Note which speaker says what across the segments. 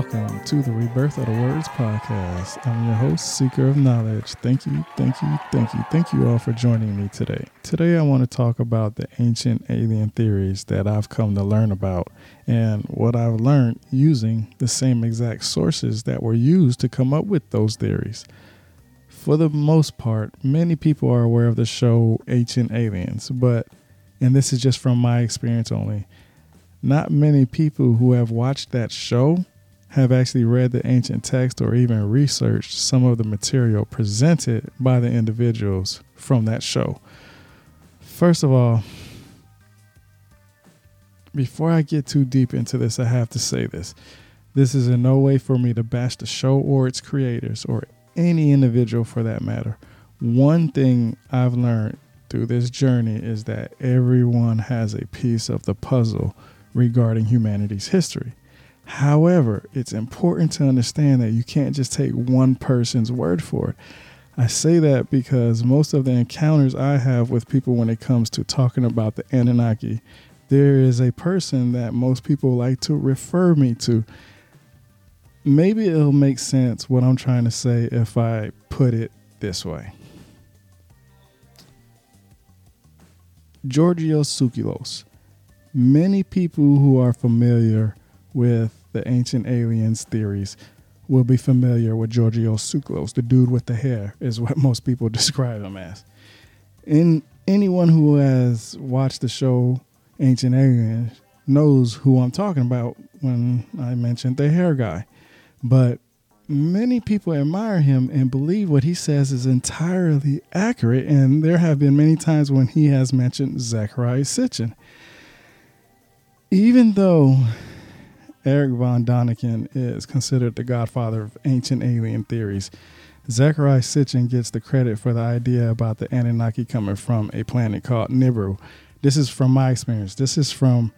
Speaker 1: Welcome to the Rebirth of the Words podcast. I'm your host, Seeker of Knowledge. Thank you, thank you, thank you, thank you all for joining me today. Today, I want to talk about the ancient alien theories that I've come to learn about and what I've learned using the same exact sources that were used to come up with those theories. For the most part, many people are aware of the show Ancient Aliens, but, and this is just from my experience only, not many people who have watched that show have actually read the ancient text or even researched some of the material presented by the individuals from that show. First of all, before I get too deep into this, I have to say this. This is in no way for me to bash the show or its creators or any individual for that matter. One thing I've learned through this journey is that everyone has a piece of the puzzle regarding humanity's history. However, it's important to understand that you can't just take one person's word for it. I say that because most of the encounters I have with people when it comes to talking about the Anunnaki, there is a person that most people like to refer me to. Maybe it'll make sense what I'm trying to say if I put it this way. Georgios Tsoukalos. Many people who are familiar with the ancient aliens theories will be familiar with Georgios Tsoukalos, the dude with the hair, is what most people describe him as. In anyone who has watched the show Ancient Aliens knows who I'm talking about when I mentioned the hair guy. But many people admire him and believe what he says is entirely accurate. And there have been many times when he has mentioned Zecharia Sitchin. Even though Eric von Daniken is considered the godfather of ancient alien theories. Zecharia Sitchin gets the credit for the idea about the Anunnaki coming from a planet called Nibiru. This is from my experience. This is from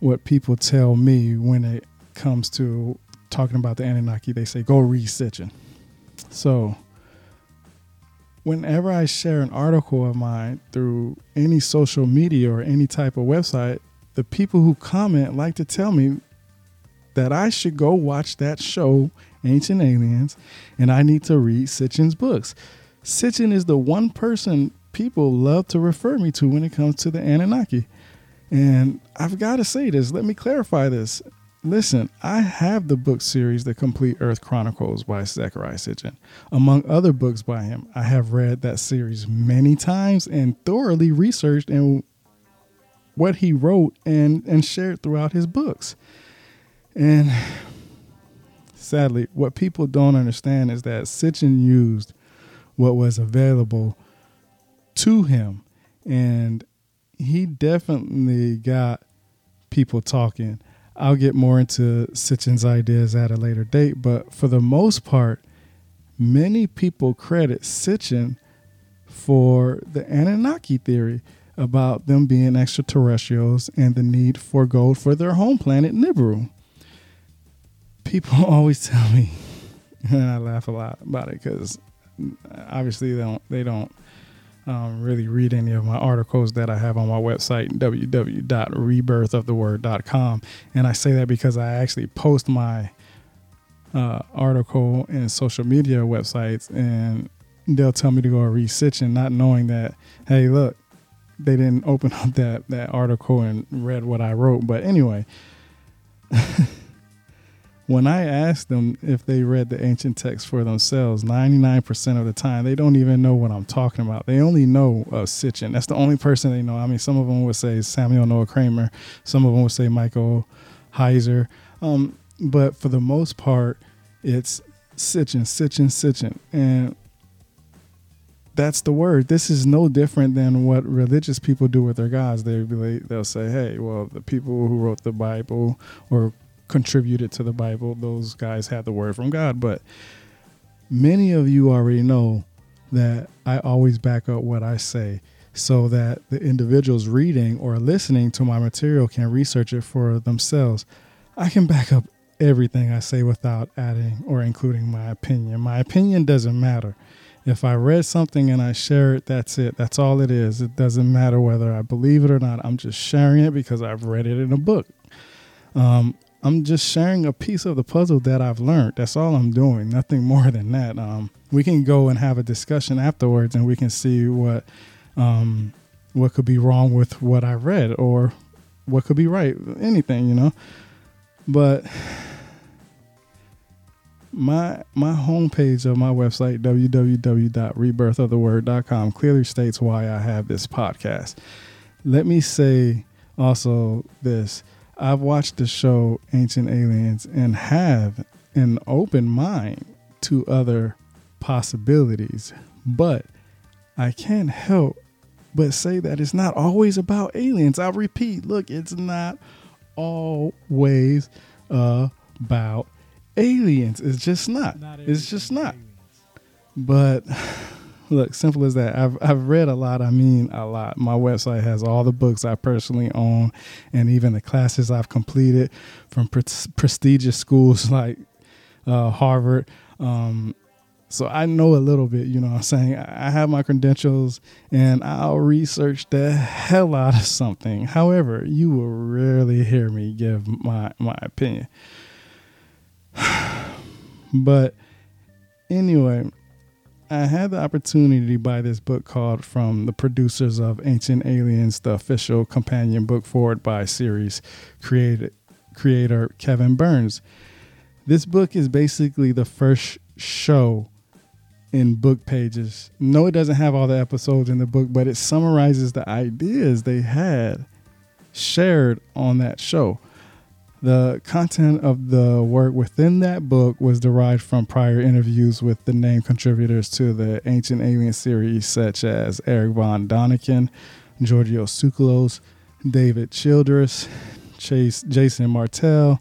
Speaker 1: what people tell me when it comes to talking about the Anunnaki. They say, go read Sitchin. So, whenever I share an article of mine through any social media or any type of website, the people who comment like to tell me that I should go watch that show, Ancient Aliens, and I need to read Sitchin's books. Sitchin is the one person people love to refer me to when it comes to the Anunnaki. And I've got to say this, let me clarify this. Listen, I have the book series, The Complete Earth Chronicles by Zecharia Sitchin. Among other books by him, I have read that series many times and thoroughly researched and what he wrote and, and shared throughout his books. And sadly, what people don't understand is that Sitchin used what was available to him. And he definitely got people talking. I'll get more into Sitchin's ideas at a later date, but for the most part, many people credit Sitchin for the Anunnaki theory about them being extraterrestrials and the need for gold for their home planet, Nibiru people always tell me, and I laugh a lot about it because obviously they don't they don't um, really read any of my articles that I have on my website www.rebirthoftheword.com, and I say that because I actually post my uh, article in social media websites, and they'll tell me to go read Sitchin, not knowing that hey, look, they didn't open up that that article and read what I wrote. But anyway. when I ask them if they read the ancient text for themselves, 99% of the time, they don't even know what I'm talking about. They only know of Sitchin. That's the only person they know. I mean, some of them would say Samuel Noah Kramer, some of them would say Michael Heiser. Um, but for the most part, it's Sitchin, Sitchin, Sitchin. And that's the word. This is no different than what religious people do with their gods. They they'll say, "Hey, well, the people who wrote the Bible or contributed to the Bible. Those guys had the word from God. But many of you already know that I always back up what I say so that the individuals reading or listening to my material can research it for themselves. I can back up everything I say without adding or including my opinion. My opinion doesn't matter. If I read something and I share it, that's it. That's all it is. It doesn't matter whether I believe it or not. I'm just sharing it because I've read it in a book. Um, I'm just sharing a piece of the puzzle that I've learned. That's all I'm doing. Nothing more than that. Um, we can go and have a discussion afterwards, and we can see what um, what could be wrong with what I read, or what could be right. Anything, you know. But my my homepage of my website www.rebirthoftheword.com clearly states why I have this podcast. Let me say also this I've watched the show Ancient Aliens and have an open mind to other possibilities, but I can't help but say that it's not always about aliens. I repeat, look, it's not always about aliens. It's just not. not it's just not. Aliens. But look, simple as that. I've I've read a lot. I mean, a lot. My website has all the books I personally own, and even the classes I've completed from pre- prestigious schools like uh, Harvard. Um, so I know a little bit. You know, I'm saying I have my credentials, and I'll research the hell out of something. However, you will rarely hear me give my my opinion. but anyway, I had the opportunity to buy this book called From the Producers of Ancient Aliens, the official companion book foreword by series created, creator Kevin Burns. This book is basically the first show in book pages. No, it doesn't have all the episodes in the book, but it summarizes the ideas they had shared on that show. The content of the work within that book was derived from prior interviews with the named contributors to the Ancient Alien series, such as Eric Von Daniken, Giorgio Tsoukalos, David Childress, Chase, Jason Martell,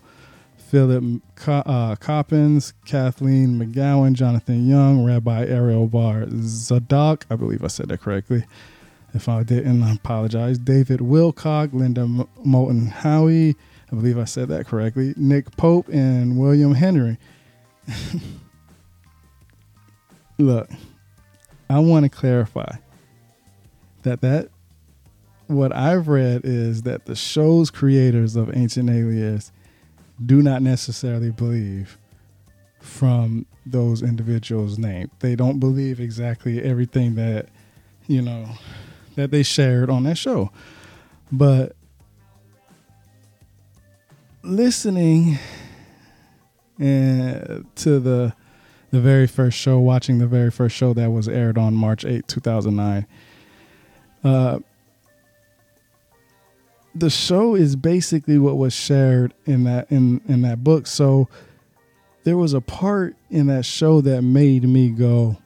Speaker 1: Philip uh, Coppens, Kathleen McGowan, Jonathan Young, Rabbi Ariel Bar Zadok, I believe I said that correctly. If I didn't, I apologize. David Wilcock, Linda M- Moulton Howe, I believe I said that correctly. Nick Pope and William Henry. Look, I want to clarify that that what I've read is that the show's creators of Ancient Aliens do not necessarily believe from those individuals' name. They don't believe exactly everything that you know that they shared on that show. But listening and to the the very first show, watching the very first show that was aired on March 8, 2009. Uh, the show is basically what was shared in that in in that book. So there was a part in that show that made me go,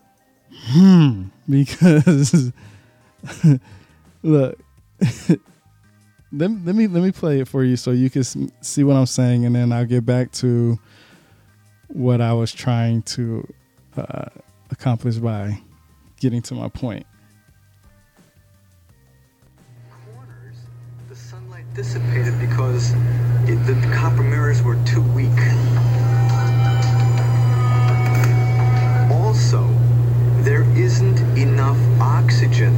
Speaker 1: hmm, because look, let, let me let me play it for you so you can see what I'm saying, and then I'll get back to what I was trying to uh, accomplish by getting to my point.
Speaker 2: Corners, the sunlight dissipated because it, the copper mirrors were too weak. Also, there isn't enough oxygen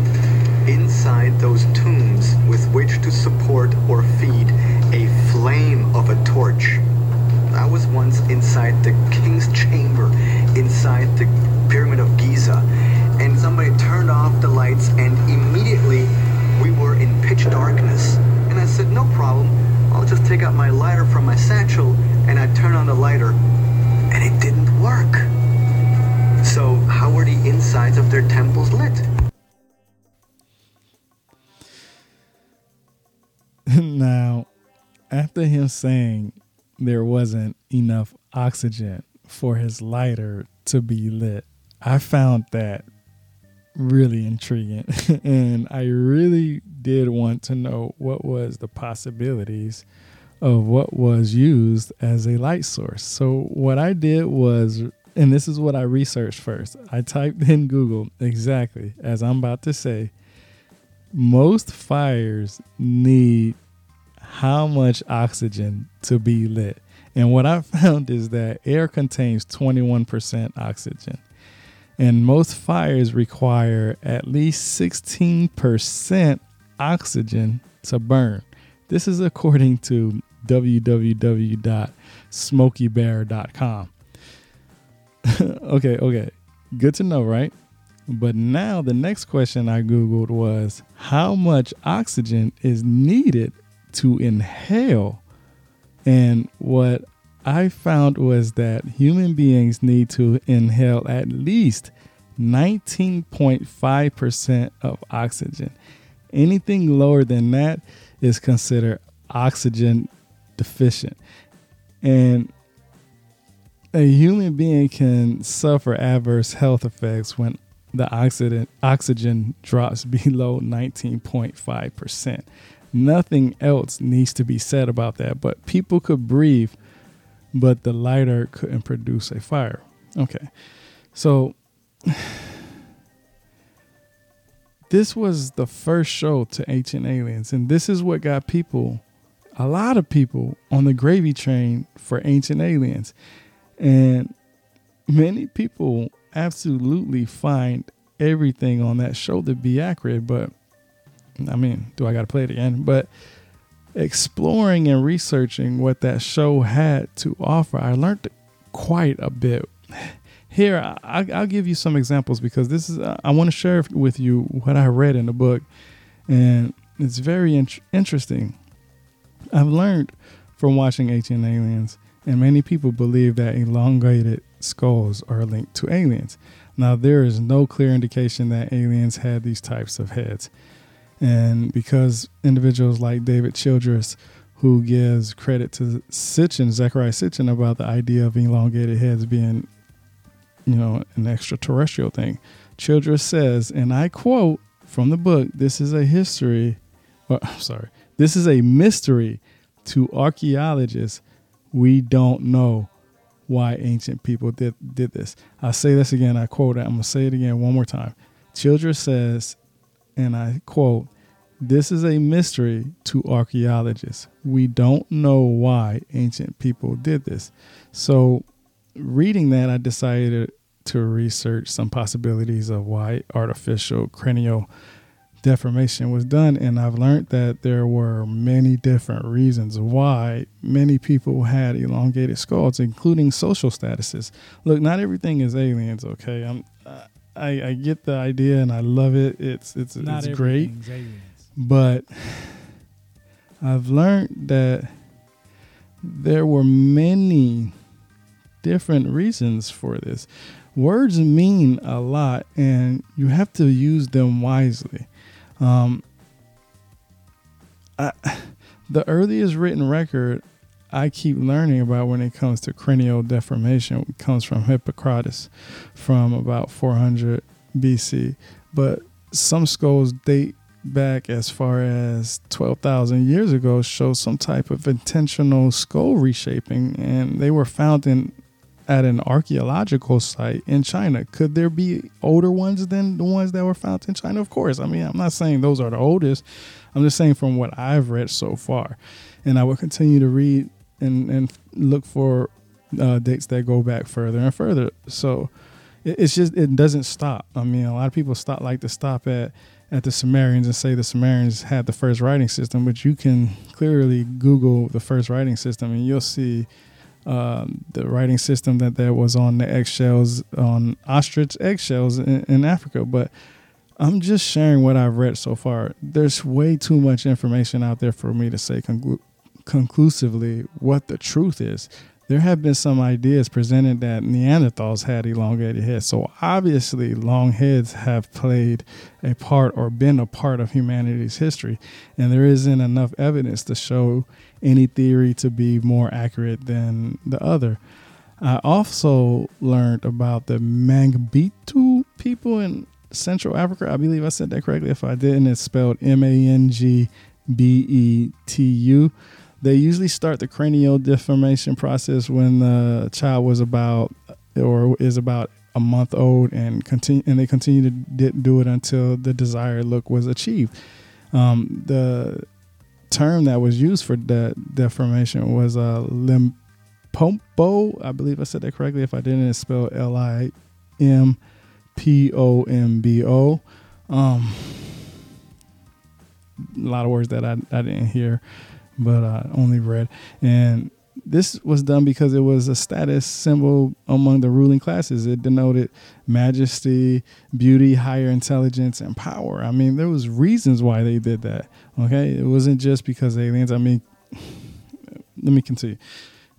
Speaker 2: inside those tombs with which to support or feed a flame of a torch. I was once inside the king's chamber, inside the pyramid of Giza, and somebody turned off the lights and immediately we were in pitch darkness. And I said, no problem, I'll just take out my lighter from my satchel and I turn on the lighter and it didn't work. So how were the insides of their temples lit?
Speaker 1: After him saying there wasn't enough oxygen for his lighter to be lit, I found that really intriguing. and I really did want to know what was the possibilities of what was used as a light source. So what I did was and this is what I researched first. I typed in Google exactly as I'm about to say most fires need how much oxygen to be lit. And what I found is that air contains 21% oxygen. And most fires require at least 16% oxygen to burn. This is according to www.smokeybear.com. okay, okay. Good to know, right? But now the next question I Googled was how much oxygen is needed to inhale? And what I found was that human beings need to inhale at least 19.5% of oxygen. Anything lower than that is considered oxygen deficient. And a human being can suffer adverse health effects when the oxygen oxygen drops below 19.5%. Nothing else needs to be said about that, but people could breathe, but the lighter couldn't produce a fire. Okay. So this was the first show to Ancient Aliens, and this is what got people, a lot of people, on the gravy train for Ancient Aliens. And many people absolutely find everything on that show to be accurate, but I mean, do I got to play it again? But exploring and researching what that show had to offer, I learned quite a bit. Here, I, will give you some examples because this is, I want to share with you what I read in the book, and it's very in- interesting. I've learned from watching Ancient Aliens, and many people believe that elongated skulls are linked to aliens. Now, there is no clear indication that aliens had these types of heads. And because individuals like David Childress, who gives credit to Sitchin, Zecharia Sitchin, about the idea of elongated heads being you know, an extraterrestrial thing. Childress says, and I quote from the book, this is a history, or, I'm sorry, this is a mystery to archaeologists. We don't know why ancient people did, did this. I'll say this again. I quote it. I'm going to say it again one more time. Childress says, and I quote, this is a mystery to archaeologists. We don't know why ancient people did this. So reading that, I decided to research some possibilities of why artificial cranial deformation was done. And I've learned that there were many different reasons why many people had elongated skulls, including social statuses. Look, not everything is aliens, okay? I'm, I, I get the idea and I love it. It's it's
Speaker 3: not
Speaker 1: it's great.
Speaker 3: Aliens.
Speaker 1: But I've learned that there were many different reasons for this. Words mean a lot, and you have to use them wisely. Um, I, the earliest written record I keep learning about when it comes to cranial deformation comes from Hippocrates from about 400 BC, but some skulls date back as far as 12,000 years ago show some type of intentional skull reshaping, and they were found in at an archaeological site in China. Could there be older ones than the ones that were found in China? Of course. I mean, I'm not saying those are the oldest. I'm just saying from what I've read so far. And I will continue to read and, and look for uh, dates that go back further and further. So it's just, it doesn't stop. I mean, a lot of people stop like to stop at, at the Sumerians and say the Sumerians had the first writing system, but you can clearly Google the first writing system and you'll see um, the writing system that there was on the eggshells on ostrich eggshells in, in, Africa. But I'm just sharing what I've read so far. There's way too much information out there for me to say conclu- conclusively what the truth is there have been some ideas presented that Neanderthals had elongated heads. So obviously, long heads have played a part or been a part of humanity's history. And there isn't enough evidence to show any theory to be more accurate than the other. I also learned about the Mangbetu people in Central Africa. I believe I said that correctly. If I didn't, it's spelled M A N G B E T U. They usually start the cranial deformation process when the child was about or is about a month old and continue and they continue to do it until the desired look was achieved. Um, the term that was used for that deformation was a uh, limpombo. I believe I said that correctly. If I didn't, it's spelled L I M P O M B O. Um, a lot of words that I, I didn't hear but only read. And this was done because it was a status symbol among the ruling classes. It denoted majesty, beauty, higher intelligence, and power. I mean, there was reasons why they did that. Okay, it wasn't just because aliens. I mean, let me continue.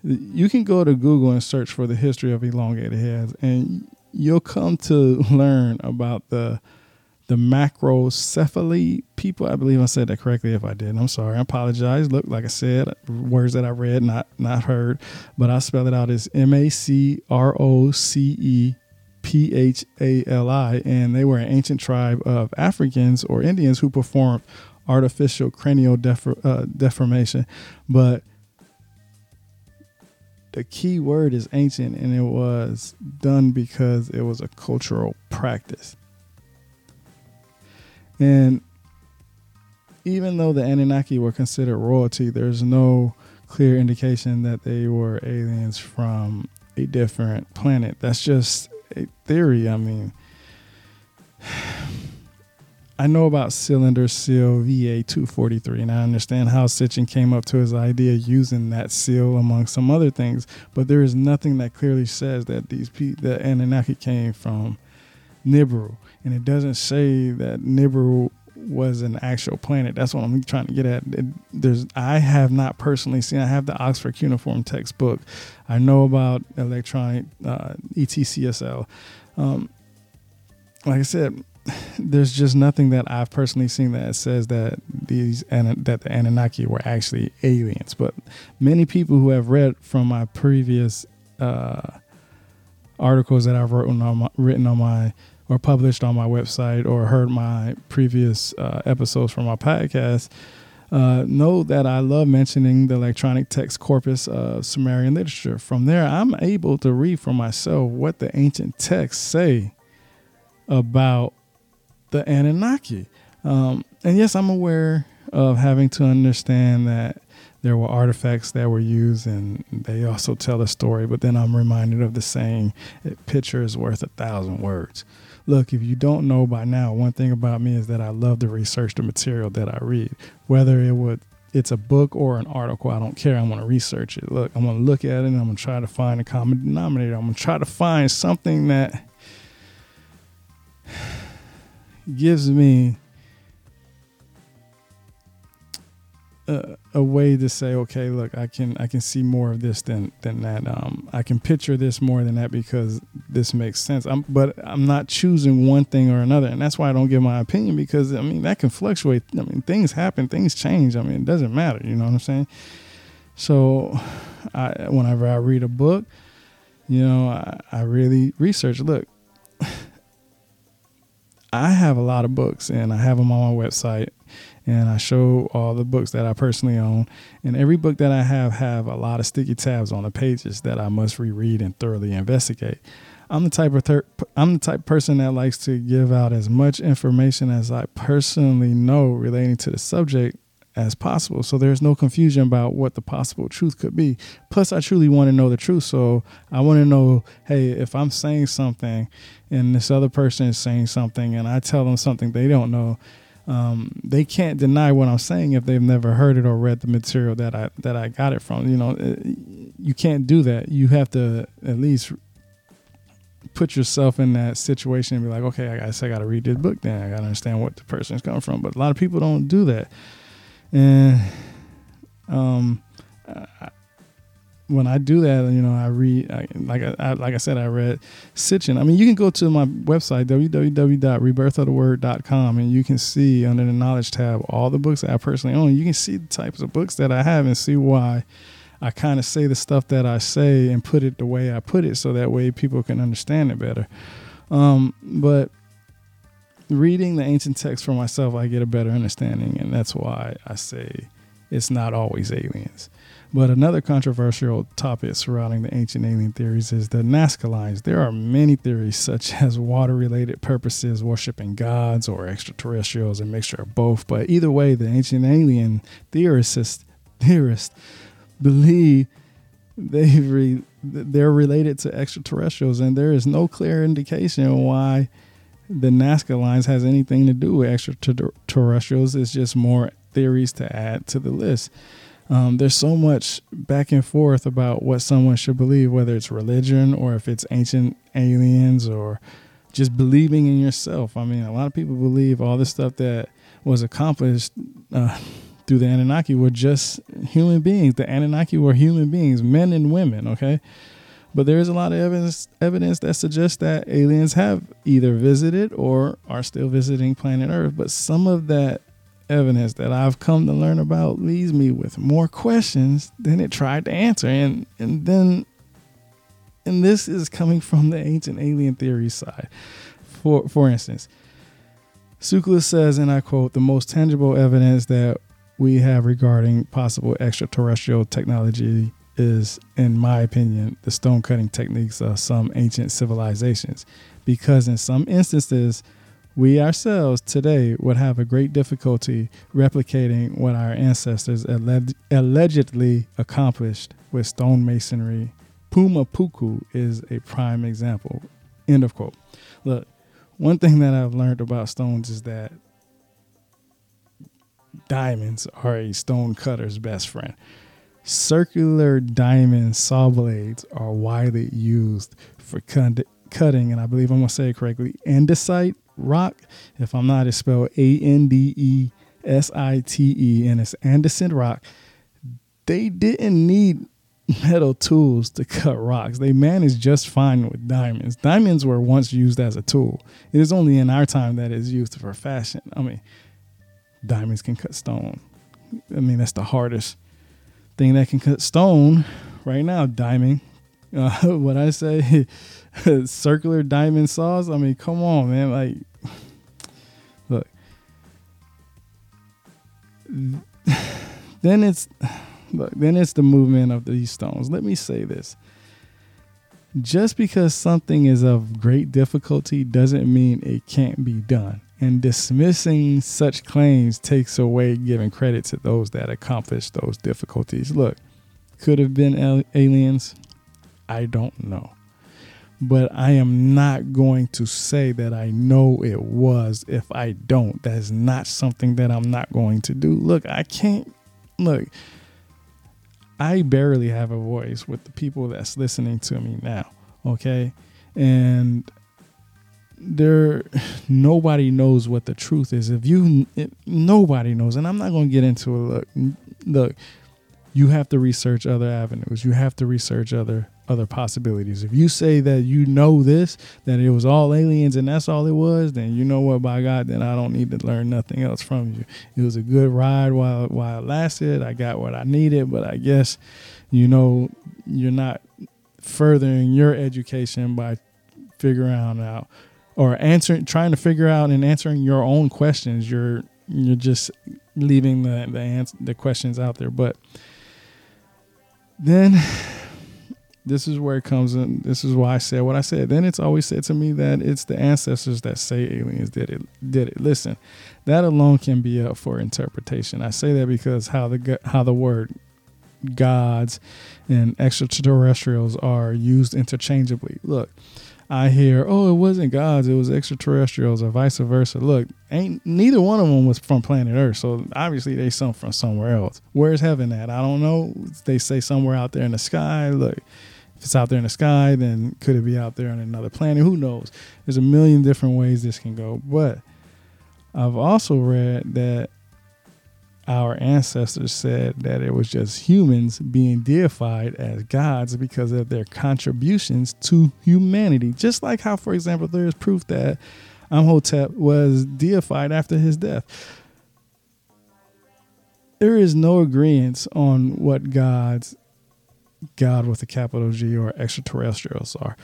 Speaker 1: You can go to Google and search for the history of elongated heads, and you'll come to learn about the the macrocephali people. I believe I said that correctly. If I did, I'm sorry. I apologize. Look, like I said, words that I read, not not heard, but I spell it out as M A C R O C E P H A L I, and they were an ancient tribe of Africans or Indians who performed artificial cranial uh, deformation. But the key word is ancient, and it was done because it was a cultural practice. And even though the Anunnaki were considered royalty, there's no clear indication that they were aliens from a different planet. That's just a theory. I mean, I know about cylinder seal VA 243, and I understand how Sitchin came up to his idea using that seal among some other things, but there is nothing that clearly says that these pe- the Anunnaki came from Nibiru and it doesn't say that Nibiru was an actual planet. That's what I'm trying to get at. It, there's I have not personally seen. I have the Oxford Cuneiform textbook. I know about electronic uh, ETCSL. Um, like I said, there's just nothing that I've personally seen that says that these that the Anunnaki were actually aliens. But many people who have read from my previous uh, articles that I've written on my, written on my or published on my website or heard my previous uh, episodes from my podcast, uh, know that I love mentioning the electronic text corpus of Sumerian literature. From there, I'm able to read for myself what the ancient texts say about the Anunnaki. Um, and yes, I'm aware of having to understand that there were artifacts that were used and they also tell a story, but then I'm reminded of the saying, a picture is worth a thousand words look, if you don't know by now, one thing about me is that I love to research the material that I read, whether it would it's a book or an article. I don't care. I'm going to research it. Look, I'm going to look at it and I'm going to try to find a common denominator. I'm going to try to find something that gives me a, way to say, okay, look, I can I can see more of this than than that. Um, I can picture this more than that because this makes sense. I'm, but I'm not choosing one thing or another, and that's why I don't give my opinion because I mean that can fluctuate. I mean things happen, things change. I mean it doesn't matter. You know what I'm saying? So, I whenever I read a book, you know, I, I really research. Look. I have a lot of books and I have them on my website and I show all the books that I personally own. And every book that I have have a lot of sticky tabs on the pages that I must reread and thoroughly investigate. I'm the type of I'm the type person that likes to give out as much information as I personally know relating to the subject as possible. So there's no confusion about what the possible truth could be. Plus, I truly want to know the truth. So I want to know, hey, if I'm saying something and this other person is saying something and I tell them something they don't know, um, they can't deny what I'm saying if they've never heard it or read the material that I that I got it from. You know, uh, you can't do that. You have to at least put yourself in that situation and be like, okay, I guess I got to read this book. Then I got to understand what the person's coming from. But a lot of people don't do that, and um, when I do that, you know, I read I, like I, like I said, I read Sitchin. I mean, you can go to my website www.rebirthoftheword.com and you can see under the knowledge tab all the books that I personally own. You can see the types of books that I have and see why I kind of say the stuff that I say and put it the way I put it, so that way people can understand it better. Um, but reading the ancient text for myself, I get a better understanding, and that's why I say it's not always aliens. But another controversial topic surrounding the ancient alien theories is the Nazca lines. There are many theories, such as water related purposes, worshiping gods, or extraterrestrials, a mixture of both. But either way, the ancient alien theorists, theorists believe they re, they're related to extraterrestrials, and there is no clear indication why the Nazca lines has anything to do with extraterrestrials. It's just more theories to add to the list. Um, there's so much back and forth about what someone should believe, whether it's religion or if it's ancient aliens or just believing in yourself. I mean, a lot of people believe all the stuff that was accomplished uh, through the Anunnaki were just human beings. The Anunnaki were human beings, men and women, okay? But there is a lot of evidence evidence that suggests that aliens have either visited or are still visiting planet Earth. But some of that evidence that I've come to learn about leaves me with more questions than it tried to answer. And and then and this is coming from the ancient alien theory side. For for instance, Tsoukalos says, and I quote, the most tangible evidence that we have regarding possible extraterrestrial technology is, in my opinion, the stone cutting techniques of some ancient civilizations. Because in some instances, we ourselves today would have a great difficulty replicating what our ancestors allegedly accomplished with stonemasonry. Puma Puku is a prime example. End of quote. Look, one thing that I've learned about stones is that diamonds are a stone cutter's best friend. Circular diamond saw blades are widely used for cutting, and I believe I'm going to say it correctly, andesite rock. If I'm not, it's spelled A N D E S I T E, and it's Anderson rock. They didn't need metal tools to cut rocks. They managed just fine with diamonds. Diamonds were once used as a tool. It is only in our time that it's used for fashion. I mean, diamonds can cut stone. I mean, that's the hardest thing that can cut stone right now. Diamond. Uh, what I say, circular diamond saws. I mean, come on, man. Like, look. Then it's look, then it's the movement of these stones. Let me say this. Just because something is of great difficulty doesn't mean it can't be done. And dismissing such claims takes away giving credit to those that accomplished those difficulties. Look, could have been aliens. I don't know. But I am not going to say that I know it was if I don't. That's not something that I'm not going to do. Look, I can't. Look, I barely have a voice with the people that's listening to me now. Okay. And there nobody knows what the truth is if you if, nobody knows and i'm not going to get into it look look you have to research other avenues you have to research other other possibilities. If you say that you know this that it was all aliens and that's all it was then you know what by god then i don't need to learn nothing else from you. It was a good ride while while it lasted. I got what i needed but i guess you know you're not furthering your education by figuring out or answering trying to figure out and answering your own questions. You're you're just leaving the the answer, the questions out there. But then this is where it comes in this is why I said what I said then it's always said to me that it's the ancestors that say aliens did it did it listen that alone can be up for interpretation I say that because how the how the word gods and extraterrestrials are used interchangeably look I hear, oh, it wasn't gods, it was extraterrestrials, or vice versa. Look, ain't neither one of them was from planet Earth, so obviously they some from somewhere else. Where's heaven at? I don't know. They say somewhere out there in the sky. Look, if it's out there in the sky, then could it be out there on another planet? Who knows? There's a million different ways this can go. But I've also read that our ancestors said that it was just humans being deified as gods because of their contributions to humanity. Just like how, for example, there is proof that Imhotep was deified after his death. There is no agreement on what gods, God with a capital G or extraterrestrials are.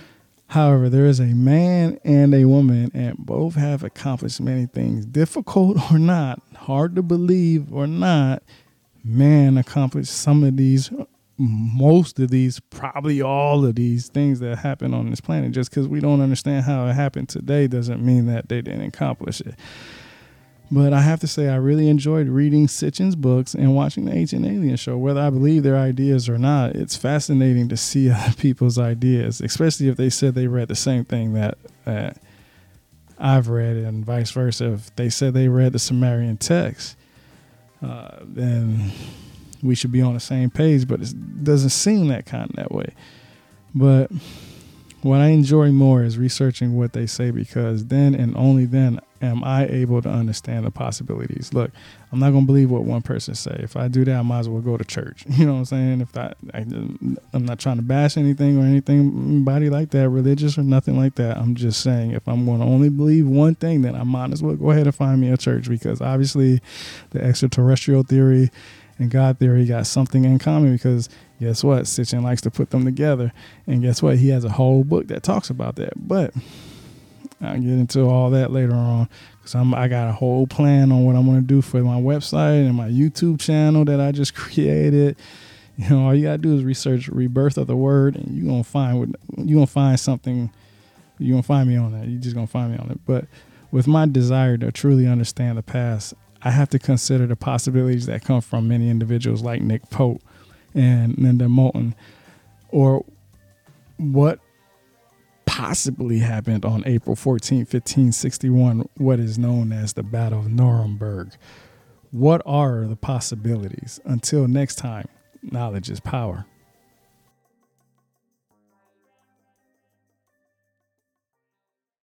Speaker 1: However, there is a man and a woman, and both have accomplished many things, difficult or not, hard to believe or not. Man accomplished some of these, most of these, probably all of these things that happen on this planet. Just because we don't understand how it happened today doesn't mean that they didn't accomplish it. But I have to say, I really enjoyed reading Sitchin's books and watching the Ancient Alien show. Whether I believe their ideas or not, it's fascinating to see other people's ideas, especially if they said they read the same thing that uh, I've read, and vice versa. If they said they read the Sumerian text, uh, then we should be on the same page, but it doesn't seem that kind of that way. But what I enjoy more is researching what they say because then and only then am I able to understand the possibilities. Look, I'm not gonna believe what one person say. If I do that, I might as well go to church. You know what I'm saying? If I, I am not trying to bash anything or anything, body like that, religious or nothing like that. I'm just saying if I'm gonna only believe one thing, then I might as well go ahead and find me a church because obviously, the extraterrestrial theory and God theory got something in common because guess what? Sitchin likes to put them together. And guess what? He has a whole book that talks about that. But I'll get into all that later on because I'm I got a whole plan on what I'm gonna do for my website and my YouTube channel that I just created. You know, all you gotta do is research rebirth of the word, and you're gonna find what you're gonna find something. You're gonna find me on that. You're just gonna find me on it. But with my desire to truly understand the past, I have to consider the possibilities that come from many individuals like Nick Pope and Linda Moulton, or what possibly happened on April 14, 1561, what is known as the Battle of Nuremberg. What are the possibilities? Until next time, knowledge is power.